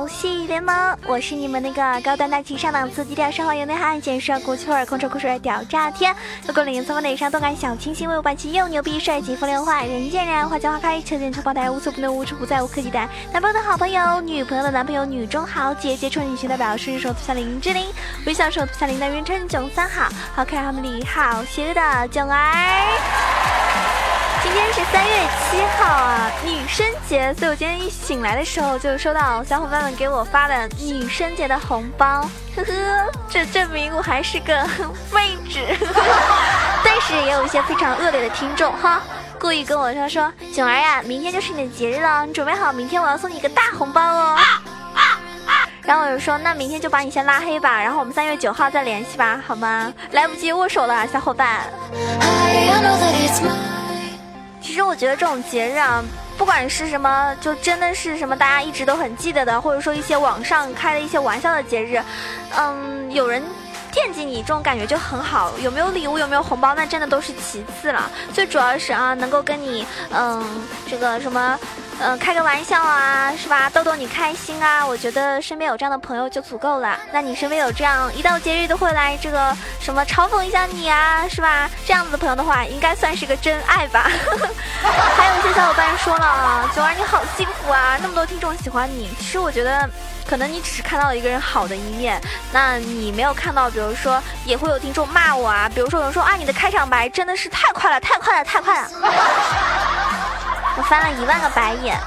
游戏联盟，我是你们那个高端大气上档次、低调奢华有内涵、简帅古趣味、空臭酷帅屌炸天、有够灵、三分内伤、动感小清新、威武霸气又牛逼、帅气风流坏、人见人爱、花见花开、车见车爆胎、无所不能、无处不在、无可替代。男朋友的好朋友，女朋友的男朋友，女中豪杰，杰出女性代表是手涂下林志玲，微笑手涂下林的人称囧三好，好可爱好美丽好邪恶的囧儿。今天是三月七号啊，女生节，所以我今天一醒来的时候就收到小伙伴们给我发的女生节的红包，呵呵，这证明我还是个妹纸。但是也有一些非常恶劣的听众哈，故意跟我说说，囧儿呀，明天就是你的节日了，你准备好明天我要送你一个大红包哦。然后我就说，那明天就把你先拉黑吧，然后我们三月九号再联系吧，好吗？来不及握手了，小伙伴。其实我觉得这种节日啊，不管是什么，就真的是什么大家一直都很记得的，或者说一些网上开的一些玩笑的节日，嗯，有人惦记你，这种感觉就很好。有没有礼物，有没有红包，那真的都是其次了。最主要是啊，能够跟你，嗯，这个什么。嗯，开个玩笑啊，是吧？逗逗你开心啊，我觉得身边有这样的朋友就足够了。那你身边有这样一到节日都会来这个什么嘲讽一下你啊，是吧？这样子的朋友的话，应该算是个真爱吧。还有一些小伙伴说了，九儿你好幸福啊，那么多听众喜欢你。其实我觉得，可能你只是看到了一个人好的一面，那你没有看到，比如说也会有听众骂我啊，比如说有人说啊，你的开场白真的是太快了，太快了，太快了。我翻了一万个白眼，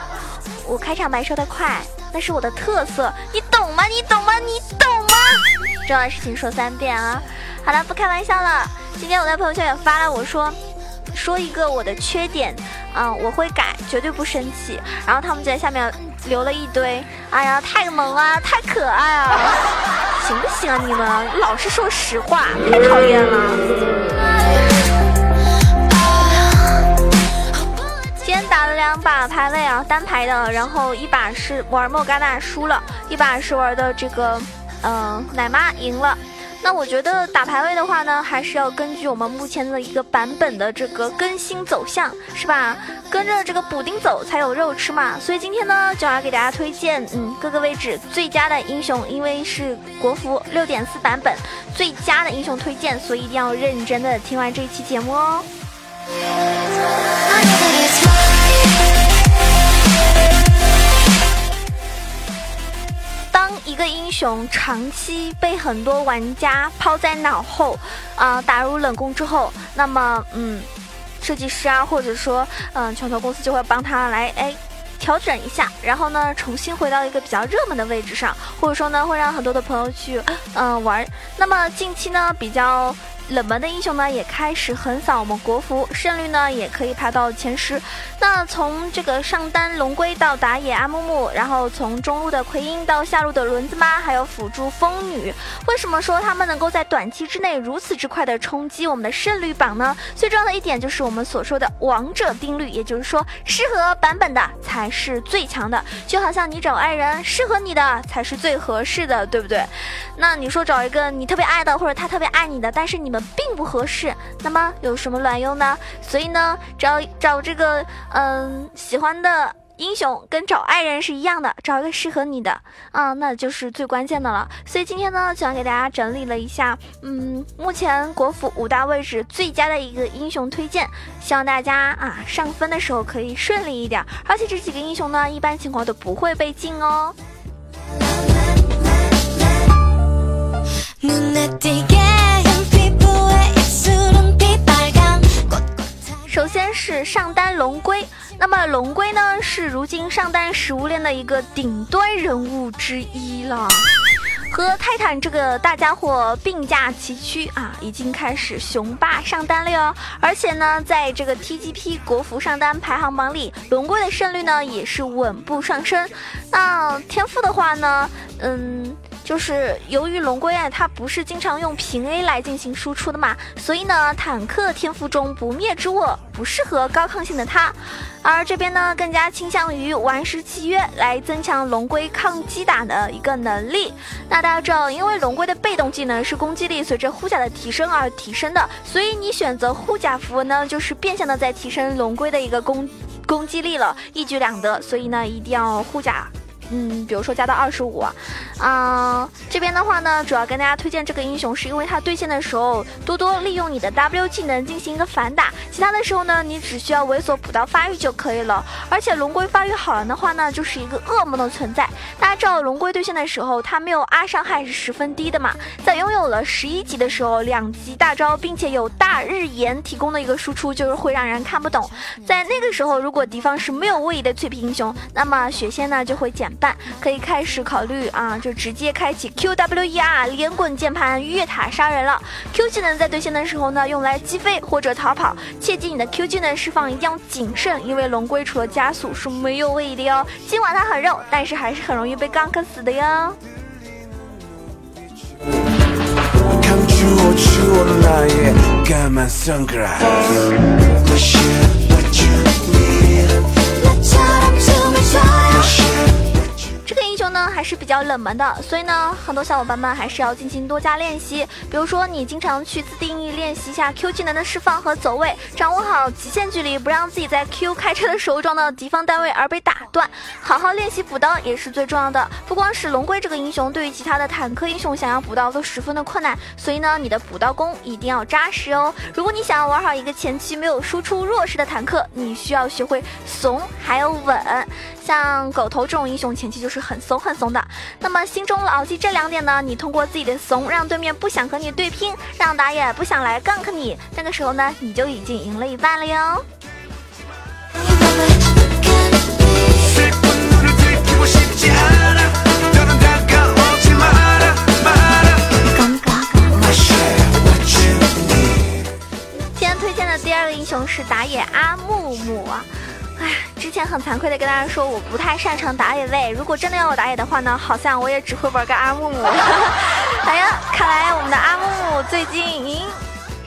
我开场白说的快，那是我的特色，你懂吗？你懂吗？你懂吗？重要的事情说三遍啊！好了，不开玩笑了。今天我在朋友圈也发了，我说说一个我的缺点，嗯，我会改，绝对不生气。然后他们就在下面留了一堆，哎呀，太萌啊，太可爱啊，行不行啊？你们老是说实话，太讨厌了。今天打了两把排位啊，单排的，然后一把是玩莫甘娜输了，一把是玩的这个，嗯，奶妈赢了。那我觉得打排位的话呢，还是要根据我们目前的一个版本的这个更新走向，是吧？跟着这个补丁走才有肉吃嘛。所以今天呢，就要给大家推荐，嗯，各个位置最佳的英雄，因为是国服六点四版本最佳的英雄推荐，所以一定要认真的听完这一期节目哦。一个英雄长期被很多玩家抛在脑后，啊，打入冷宫之后，那么，嗯，设计师啊，或者说，嗯，拳头公司就会帮他来，哎，调整一下，然后呢，重新回到一个比较热门的位置上，或者说呢，会让很多的朋友去，嗯，玩。那么近期呢，比较。冷门的英雄呢也开始横扫我们国服，胜率呢也可以排到前十。那从这个上单龙龟到打野阿木木，然后从中路的奎因到下路的轮子妈，还有辅助风女，为什么说他们能够在短期之内如此之快的冲击我们的胜率榜呢？最重要的一点就是我们所说的王者定律，也就是说适合版本的才是最强的。就好像你找爱人，适合你的才是最合适的，对不对？那你说找一个你特别爱的，或者他特别爱你的，但是你们。并不合适，那么有什么卵用呢？所以呢，找找这个嗯喜欢的英雄，跟找爱人是一样的，找一个适合你的啊，那就是最关键的了。所以今天呢，就想给大家整理了一下，嗯，目前国服五大位置最佳的一个英雄推荐，希望大家啊上分的时候可以顺利一点。而且这几个英雄呢，一般情况都不会被禁哦。首先是上单龙龟，那么龙龟呢是如今上单食物链的一个顶端人物之一了，和泰坦这个大家伙并驾齐驱啊，已经开始雄霸上单了哟。而且呢，在这个 TGP 国服上单排行榜里，龙龟的胜率呢也是稳步上升。那天赋的话呢，嗯。就是由于龙龟啊，它不是经常用平 A 来进行输出的嘛，所以呢，坦克天赋中不灭之握不适合高抗性的它，而这边呢，更加倾向于顽石契约来增强龙龟抗击打的一个能力。那大家知道，因为龙龟的被动技能是攻击力随着护甲的提升而提升的，所以你选择护甲符文呢，就是变相的在提升龙龟的一个攻。攻击力了，一举两得。所以呢，一定要护甲。嗯，比如说加到二十五，啊，这边的话呢，主要跟大家推荐这个英雄，是因为他对线的时候多多利用你的 W 技能进行一个反打，其他的时候呢，你只需要猥琐补刀发育就可以了。而且龙龟发育好了的话呢，就是一个噩梦的存在。大家知道龙龟对线的时候，他没有 R 伤害是十分低的嘛，在拥有了十一级的时候，两级大招，并且有大日炎提供的一个输出，就是会让人看不懂。在那个时候，如果敌方是没有位移的脆皮英雄，那么血线呢就会减。可以开始考虑啊，就直接开启 Q W E R 连滚键盘越塔杀人了。Q 技能在对线的时候呢，用来击飞或者逃跑。切记你的 Q 技能释放一定要谨慎，因为龙龟除了加速是没有位移的哟。尽管它很肉，但是还是很容易被 gank 死的哟。呢还是比较冷门的，所以呢，很多小伙伴们还是要进行多加练习。比如说，你经常去自定义练习一下 Q 技能的释放和走位，掌握好极限距离，不让自己在 Q 开车的时候撞到敌方单位而被打断。好好练习补刀也是最重要的。不光是龙龟这个英雄，对于其他的坦克英雄想要补刀都十分的困难，所以呢，你的补刀功一定要扎实哦。如果你想要玩好一个前期没有输出弱势的坦克，你需要学会怂还有稳。像狗头这种英雄前期就是很怂很怂的，那么心中牢记这两点呢，你通过自己的怂让对面不想和你对拼，让打野不想来 gank 你，那个时候呢，你就已经赢了一半了哟。今天推荐的第二个英雄是打野阿木木啊。唉，之前很惭愧的跟大家说，我不太擅长打野位。如果真的要我打野的话呢，好像我也只会玩个阿木木。哎呀，看来我们的阿木木最近。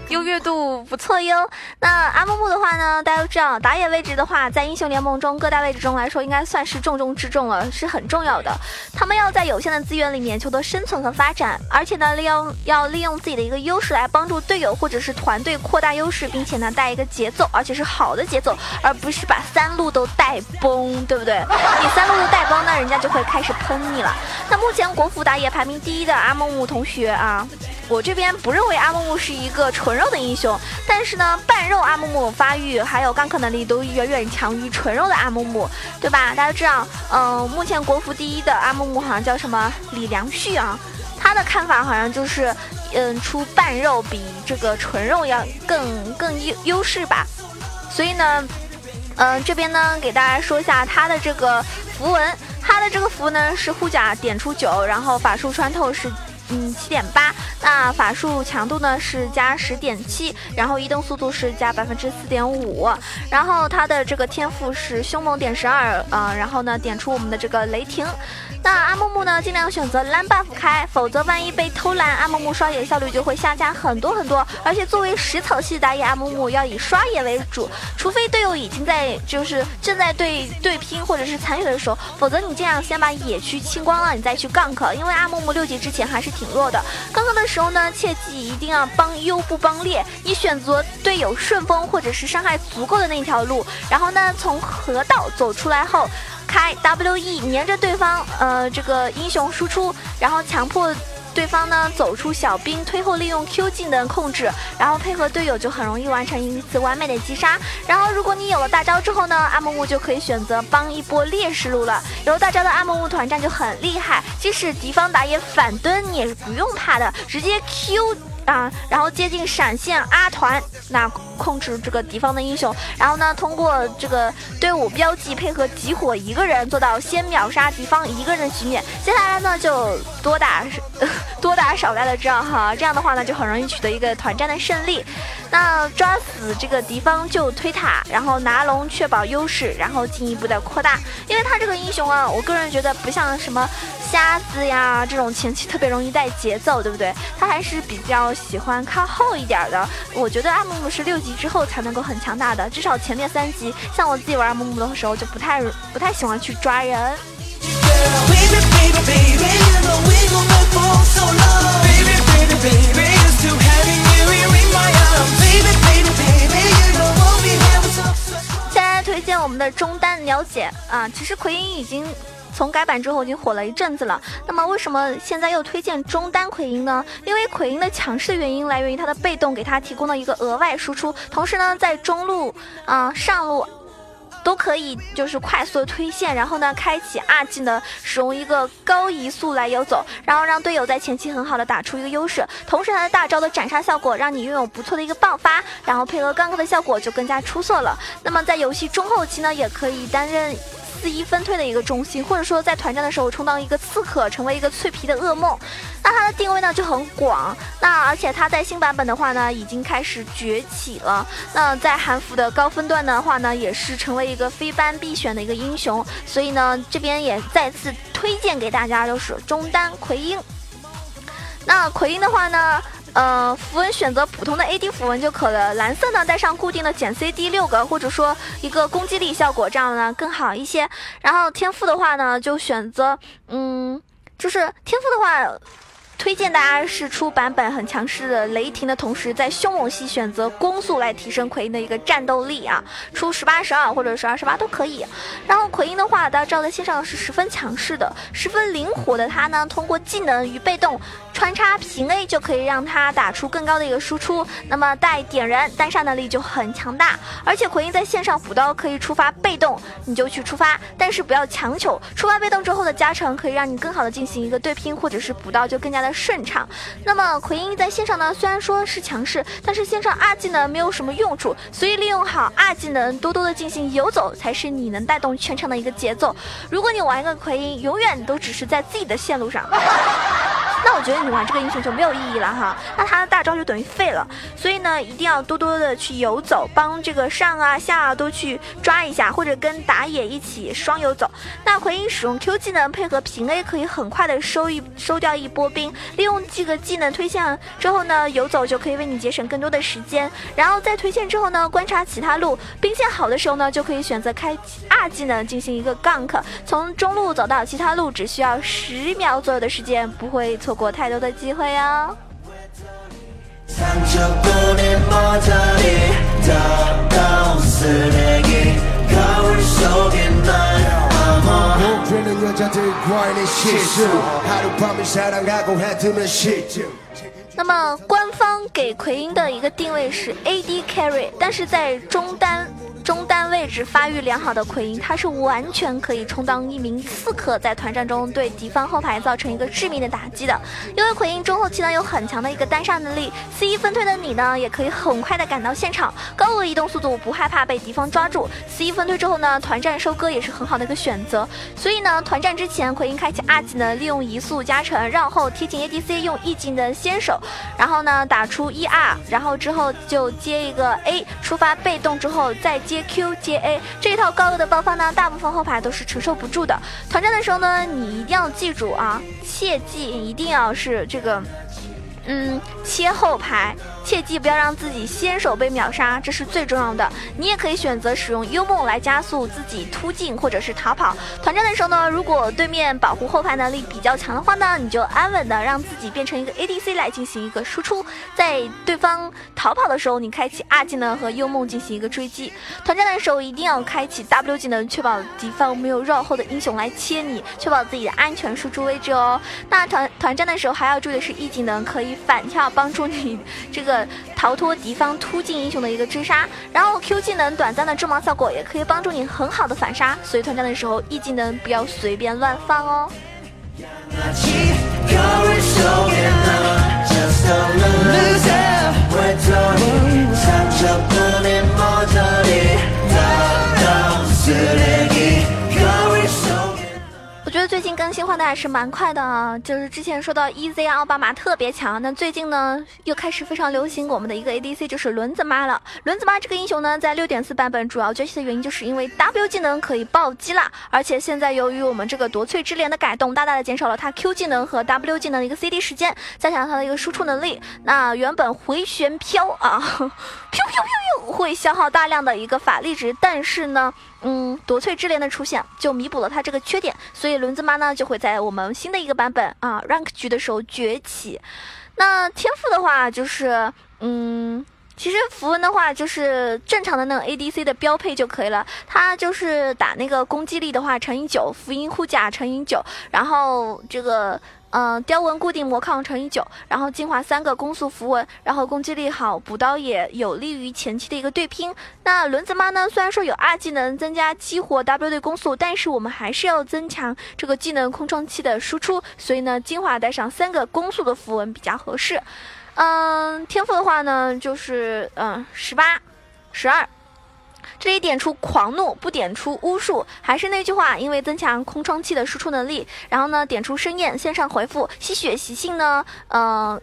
优越度不错哟。那阿木木的话呢，大家都知道，打野位置的话，在英雄联盟中各大位置中来说，应该算是重中之重了，是很重要的。他们要在有限的资源里面求得生存和发展，而且呢，利用要利用自己的一个优势来帮助队友或者是团队扩大优势，并且呢带一个节奏，而且是好的节奏，而不是把三路都带崩，对不对？你三路都带崩，那人家就会开始喷你了。那目前国服打野排名第一的阿木木同学啊。我这边不认为阿木木是一个纯肉的英雄，但是呢，半肉阿木木发育还有干克能力都远远强于纯肉的阿木木，对吧？大家知道，嗯，目前国服第一的阿木木好像叫什么李良旭啊，他的看法好像就是，嗯，出半肉比这个纯肉要更更优优势吧。所以呢，嗯，这边呢给大家说一下他的这个符文，他的这个符呢是护甲点出九，然后法术穿透是。嗯，七点八，那法术强度呢是加十点七，然后移动速度是加百分之四点五，然后它的这个天赋是凶猛点十二，啊，然后呢点出我们的这个雷霆。那阿木木呢，尽量选择蓝 buff 开，否则万一被偷蓝，阿木木刷野效率就会下降很多很多。而且作为食草系打野，阿木木要以刷野为主，除非队友已经在就是正在对对拼或者是残血的时候，否则你这样先把野区清光了，你再去 gank。因为阿木木六级之前还是挺弱的，gank 的时候呢，切记一定要帮优不帮劣，你选择队友顺风或者是伤害足够的那条路，然后呢，从河道走出来后。开 W E 黏着对方，呃，这个英雄输出，然后强迫对方呢走出小兵，推后利用 Q 技能控制，然后配合队友就很容易完成一次完美的击杀。然后如果你有了大招之后呢，阿木木就可以选择帮一波劣势路了。有大招的阿木木团战就很厉害，即使敌方打野反蹲，你也是不用怕的，直接 Q。啊，然后接近闪现阿团，那控制这个敌方的英雄，然后呢，通过这个队伍标记配合集火一个人，做到先秒杀敌方一个人的局面。接下来呢，就多打 多打少带的仗哈，这样的话呢，就很容易取得一个团战的胜利。那抓死这个敌方就推塔，然后拿龙确保优势，然后进一步的扩大。因为他这个英雄啊，我个人觉得不像什么瞎子呀这种前期特别容易带节奏，对不对？他还是比较喜欢靠后一点的。我觉得阿木木是六级之后才能够很强大的，至少前面三级，像我自己玩阿木木的时候就不太不太喜欢去抓人。现在推荐我们的中单了解啊，其实奎因已经从改版之后已经火了一阵子了。那么为什么现在又推荐中单奎因呢？因为奎因的强势原因来源于它的被动给它提供了一个额外输出，同时呢在中路啊上路。都可以，就是快速的推线，然后呢，开启二技能，使用一个高移速来游走，然后让队友在前期很好的打出一个优势。同时，他的大招的斩杀效果，让你拥有不错的一个爆发，然后配合刚刚的效果就更加出色了。那么在游戏中后期呢，也可以担任。四一分推的一个中心，或者说在团战的时候充当一个刺客，成为一个脆皮的噩梦。那它的定位呢就很广。那而且它在新版本的话呢，已经开始崛起了。那在韩服的高分段的话呢，也是成为一个非班必选的一个英雄。所以呢，这边也再次推荐给大家，就是中单奎因。那奎因的话呢？呃，符文选择普通的 AD 符文就可了。蓝色呢，带上固定的减 CD 六个，或者说一个攻击力效果，这样呢更好一些。然后天赋的话呢，就选择，嗯，就是天赋的话。推荐大家是出版本很强势的雷霆的同时，在凶猛系选择攻速来提升奎因的一个战斗力啊，出十八十二或者是二十八都可以。然后奎因的话，大家知道在线上是十分强势的，十分灵活的。他呢，通过技能与被动穿插平 A 就可以让他打出更高的一个输出。那么带点燃单杀能力就很强大。而且奎因在线上补刀可以触发被动，你就去触发，但是不要强求。触发被动之后的加成可以让你更好的进行一个对拼或者是补刀，就更加的。顺畅。那么奎因在线上呢，虽然说是强势，但是线上二技能没有什么用处，所以利用好二技能，多多的进行游走，才是你能带动全场的一个节奏。如果你玩一个奎因，永远都只是在自己的线路上。那我觉得你玩这个英雄就没有意义了哈，那他的大招就等于废了。所以呢，一定要多多的去游走，帮这个上啊下啊都去抓一下，或者跟打野一起双游走。那奎因使用 Q 技能配合平 A，可以很快的收一收掉一波兵，利用这个技能推线之后呢，游走就可以为你节省更多的时间。然后在推线之后呢，观察其他路，兵线好的时候呢，就可以选择开二技能进行一个 gank，从中路走到其他路只需要十秒左右的时间，不会错。过太多的机会哦。那么官方给奎因的一个定位是 AD carry，但是在中单。中单位置发育良好的奎因，他是完全可以充当一名刺客，在团战中对敌方后排造成一个致命的打击的。因为奎因中后期呢有很强的一个单杀能力，C 一分推的你呢也可以很快的赶到现场，高额移动速度，不害怕被敌方抓住。C 一分推之后呢，团战收割也是很好的一个选择。所以呢，团战之前奎因开启二技能，利用移速加成，绕后贴近 ADC，用 E 技能先手，然后呢打出 E R，然后之后就接一个 A，触发被动之后再接。接 Q 接 A 这一套高额的爆发呢，大部分后排都是承受不住的。团战的时候呢，你一定要记住啊，切记一定要是这个，嗯，切后排。切记不要让自己先手被秒杀，这是最重要的。你也可以选择使用幽梦来加速自己突进或者是逃跑。团战的时候呢，如果对面保护后排能力比较强的话呢，你就安稳的让自己变成一个 ADC 来进行一个输出。在对方逃跑的时候，你开启二技能和幽梦进行一个追击。团战的时候一定要开启 W 技能，确保敌方没有绕后的英雄来切你，确保自己的安全输出位置哦。那团团战的时候还要注意的是 E 技能可以反跳，帮助你这个。逃脱敌方突进英雄的一个追杀，然后 Q 技能短暂的致盲效果也可以帮助你很好的反杀，所以团战的时候 E 技能不要随便乱放哦。更新换代还是蛮快的啊，就是之前说到 EZ 奥巴马特别强，那最近呢又开始非常流行我们的一个 ADC 就是轮子妈了。轮子妈这个英雄呢，在六点四版本主要崛起的原因就是因为 W 技能可以暴击啦，而且现在由于我们这个夺萃之镰的改动，大大的减少了他 Q 技能和 W 技能的一个 CD 时间，加强了他的一个输出能力。那原本回旋飘啊，飘飘飘飘会消耗大量的一个法力值，但是呢。嗯，夺萃之镰的出现就弥补了他这个缺点，所以轮子妈呢就会在我们新的一个版本啊 rank 局的时候崛起。那天赋的话就是，嗯，其实符文的话，就是正常的那种 ADC 的标配就可以了。它就是打那个攻击力的话乘以九，福音护甲乘以九，然后这个嗯雕纹固定魔抗乘以九，然后精华三个攻速符文，然后攻击力好，补刀也有利于前期的一个对拼。那轮子妈呢，虽然说有二技能增加激活 W 对攻速，但是我们还是要增强这个技能空窗期的输出，所以呢，精华带上三个攻速的符文比较合适。嗯，天赋的话呢，就是嗯十八、十二，这里点出狂怒，不点出巫术。还是那句话，因为增强空窗期的输出能力，然后呢点出盛宴线上回复吸血习性呢，嗯，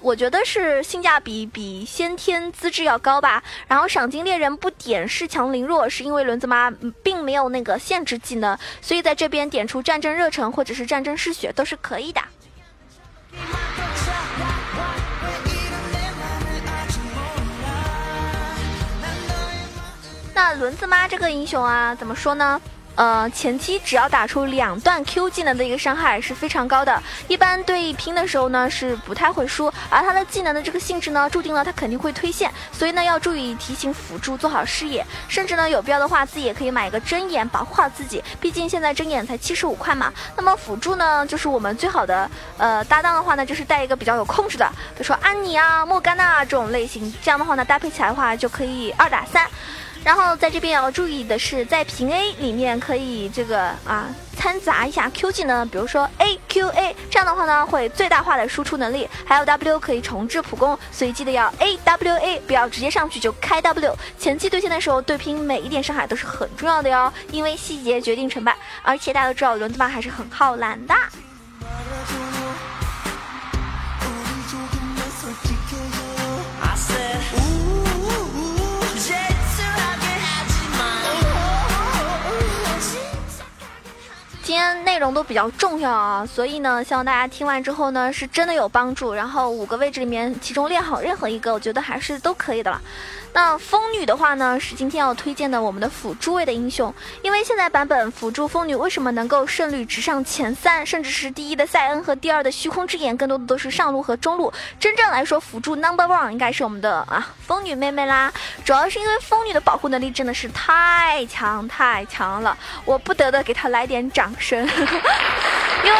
我觉得是性价比比先天资质要高吧。然后赏金猎人不点恃强凌弱，是因为轮子妈并没有那个限制技能，所以在这边点出战争热忱或者是战争嗜血都是可以的。那轮子妈这个英雄啊，怎么说呢？呃，前期只要打出两段 Q 技能的一个伤害是非常高的，一般对拼的时候呢是不太会输，而他的技能的这个性质呢，注定了他肯定会推线，所以呢要注意提醒辅助做好视野，甚至呢有必要的话自己也可以买一个针眼保护好自己，毕竟现在针眼才七十五块嘛。那么辅助呢，就是我们最好的呃搭档的话呢，就是带一个比较有控制的，比如说安妮啊、莫甘娜这种类型，这样的话呢搭配起来的话就可以二打三。然后在这边要注意的是，在平 A 里面可以这个啊掺杂一下 Q 技能，比如说 A Q A，这样的话呢会最大化的输出能力，还有 W 可以重置普攻，所以记得要 A W A，不要直接上去就开 W。前期对线的时候对拼每一点伤害都是很重要的哟，因为细节决定成败，而且大家都知道轮子妈还是很耗蓝的。今天内容都比较重要啊，所以呢，希望大家听完之后呢，是真的有帮助。然后五个位置里面，其中练好任何一个，我觉得还是都可以的了。那风女的话呢，是今天要推荐的我们的辅助位的英雄，因为现在版本辅助风女为什么能够胜率直上前三，甚至是第一的塞恩和第二的虚空之眼，更多的都是上路和中路。真正来说，辅助 number one 应该是我们的啊风女妹妹啦，主要是因为风女的保护能力真的是太强太强了，我不得的给她来点掌声，因为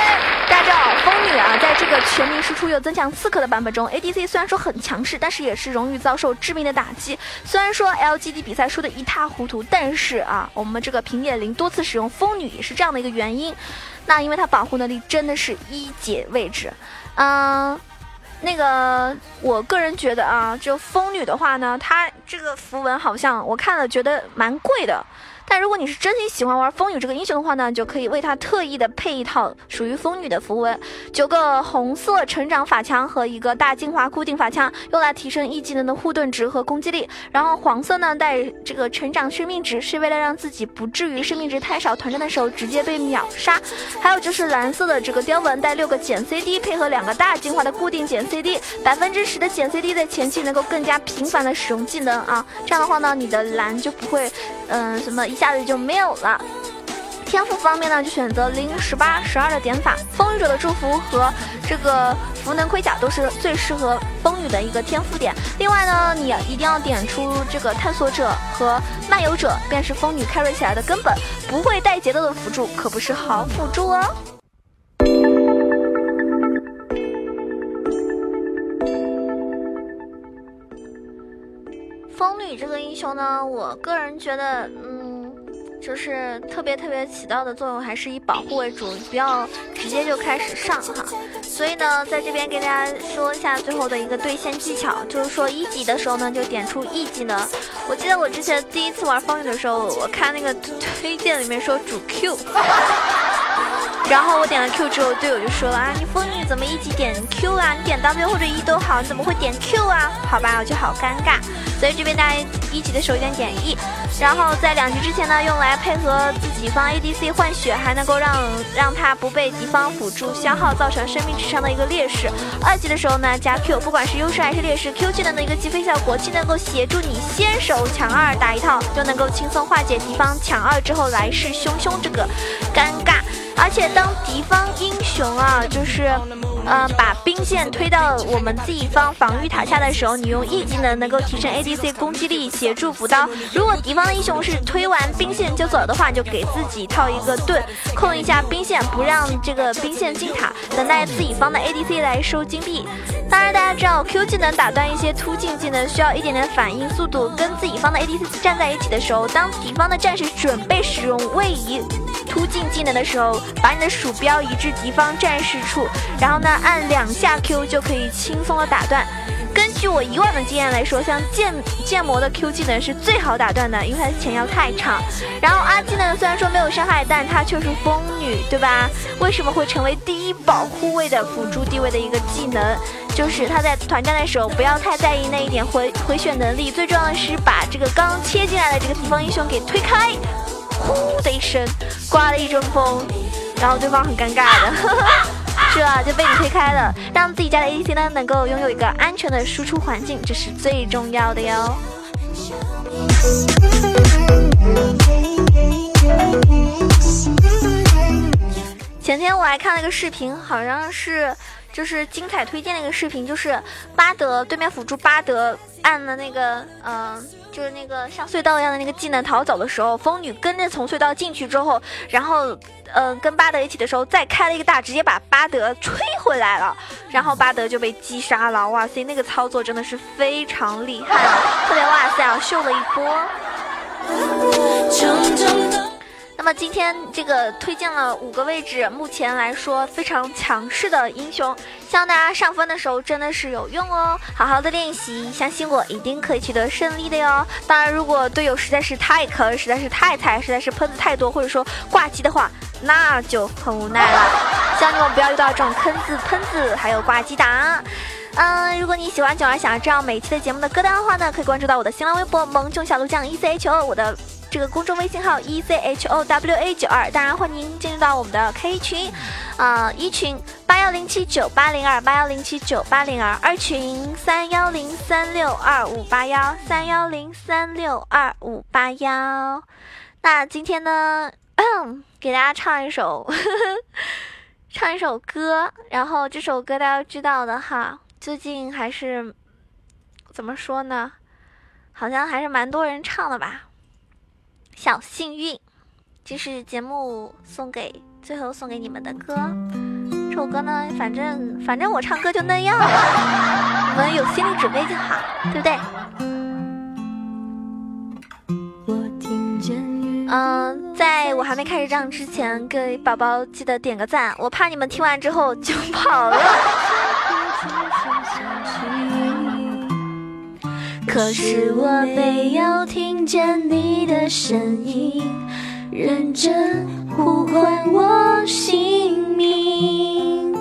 大家知道风女啊，在这个全民输出又增强刺客的版本中，ADC 虽然说很强势，但是也是容易遭受致命的打击。虽然说 LGD 比赛输的一塌糊涂，但是啊，我们这个平野绫多次使用风女也是这样的一个原因。那因为它保护能力真的是一姐位置，嗯，那个我个人觉得啊，就风女的话呢，它这个符文好像我看了觉得蛮贵的。但如果你是真心喜欢玩风女这个英雄的话呢，就可以为她特意的配一套属于风女的符文，九个红色成长法枪和一个大精华固定法枪，用来提升一技能的护盾值和攻击力。然后黄色呢带这个成长生命值，是为了让自己不至于生命值太少，团战的时候直接被秒杀。还有就是蓝色的这个雕纹带六个减 CD，配合两个大精华的固定减 CD，百分之十的减 CD 在前期能够更加频繁的使用技能啊，这样的话呢，你的蓝就不会嗯什么。一下子就没有了。天赋方面呢，就选择零、十八、十二的点法。风雨者的祝福和这个符能盔甲都是最适合风雨的一个天赋点。另外呢，你一定要点出这个探索者和漫游者，便是风女 carry 起来的根本。不会带节奏的辅助可不是好辅助哦。风女这个英雄呢，我个人觉得，嗯。就是特别特别起到的作用，还是以保护为主，不要直接就开始上哈。所以呢，在这边给大家说一下最后的一个对线技巧，就是说一级的时候呢，就点出 E 技能。我记得我之前第一次玩风女的时候，我看那个推荐里面说主 Q。然后我点了 Q 之后，队友就说了啊，你风女怎么一级点 Q 啊？你点 W 或者 E 都好，你怎么会点 Q 啊？好吧，我就好尴尬。所以这边大家一级的时候点点 E，然后在两级之前呢，用来配合自己方 ADC 换血，还能够让让他不被敌方辅助消耗造成生命值上的一个劣势。二级的时候呢，加 Q，不管是优势还是劣势，Q 技能的一个击飞效果，既能够协助你先手抢二打一套，又能够轻松化解敌方抢二之后来势汹汹这个尴尬。而且当敌方英雄啊，就是嗯，把兵线推到我们自己方防御塔下的时候，你用 E 技能能够提升 ADC 攻击力，协助补刀。如果敌方的英雄是推完兵线就走的话，就给自己套一个盾，控一下兵线，不让这个兵线进塔，等待自己方的 ADC 来收金币。当然，大家知道 Q 技能打断一些突进技能需要一点点反应速度，跟自己方的 ADC 站在一起的时候，当敌方的战士准备使用位移突进技能的时候，把你的鼠标移至敌方战士处，然后呢按两下 Q 就可以轻松的打断。根据我以往的经验来说，像剑剑魔的 Q 技能是最好打断的，因为它的前腰太长。然后阿技能虽然说没有伤害，但它却是风女，对吧？为什么会成为第一保护位的辅助地位的一个技能？就是他在团战的时候不要太在意那一点回回血能力，最重要的是把这个刚切进来的这个敌方英雄给推开，呼的一声，刮了一阵风，然后对方很尴尬的，是吧？就被你推开了，让自己家的 ADC 呢能够拥有一个安全的输出环境，这是最重要的哟。前天我还看了一个视频，好像是。就是精彩推荐的一个视频，就是巴德对面辅助巴德按了那个，嗯，就是那个像隧道一样的那个技能逃走的时候，风女跟着从隧道进去之后，然后，嗯，跟巴德一起的时候再开了一个大，直接把巴德吹回来了，然后巴德就被击杀了。哇塞，那个操作真的是非常厉害，特别哇塞啊，秀了一波。那么今天这个推荐了五个位置，目前来说非常强势的英雄，希望大家上分的时候真的是有用哦，好好的练习，相信我一定可以取得胜利的哟。当然，如果队友实在是太坑，实在是太菜，实在是喷子太多，或者说挂机的话，那就很无奈了。希望你们不要遇到这种坑子、喷子还有挂机党。嗯，如果你喜欢九儿，想要知道每期的节目的歌单的话呢，可以关注到我的新浪微博萌宠小鹿酱 E C H O，我的。这个公众微信号 e c h o w a 九二，当然欢迎进入到我们的 K 群，啊，一群八幺零七九八零二八幺零七九八零二，二群三幺零三六二五八幺三幺零三六二五八幺。那今天呢，给大家唱一首呵呵，唱一首歌，然后这首歌大家知道的哈，最近还是怎么说呢？好像还是蛮多人唱的吧。小幸运，这是节目送给最后送给你们的歌。这首歌呢，反正反正我唱歌就那样，你们有心理准备就好，对不对？嗯，在我还没开始唱之前，给宝宝记得点个赞，我怕你们听完之后就跑了。可是我没有听见你的声音，认真呼唤我姓名。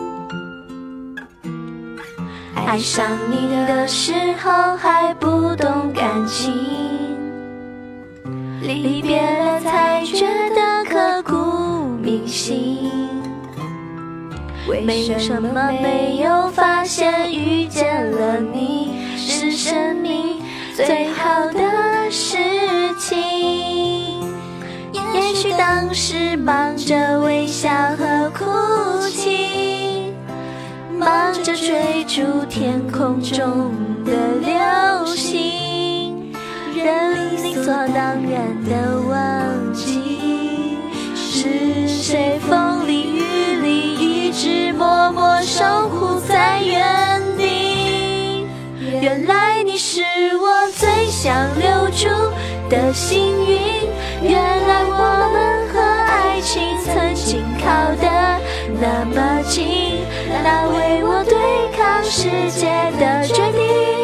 爱上你的时候还不懂感情，离别了才觉得刻骨铭心。为什么没有发现遇见了你是生命？最好的事情，也许当时忙着微笑和哭泣，忙着追逐天空中的流星，人理所当然的忘记，是谁风里雨里一直默默守护在的幸运，原来我们和爱情曾经靠得那么近。那为我对抗世界的决定，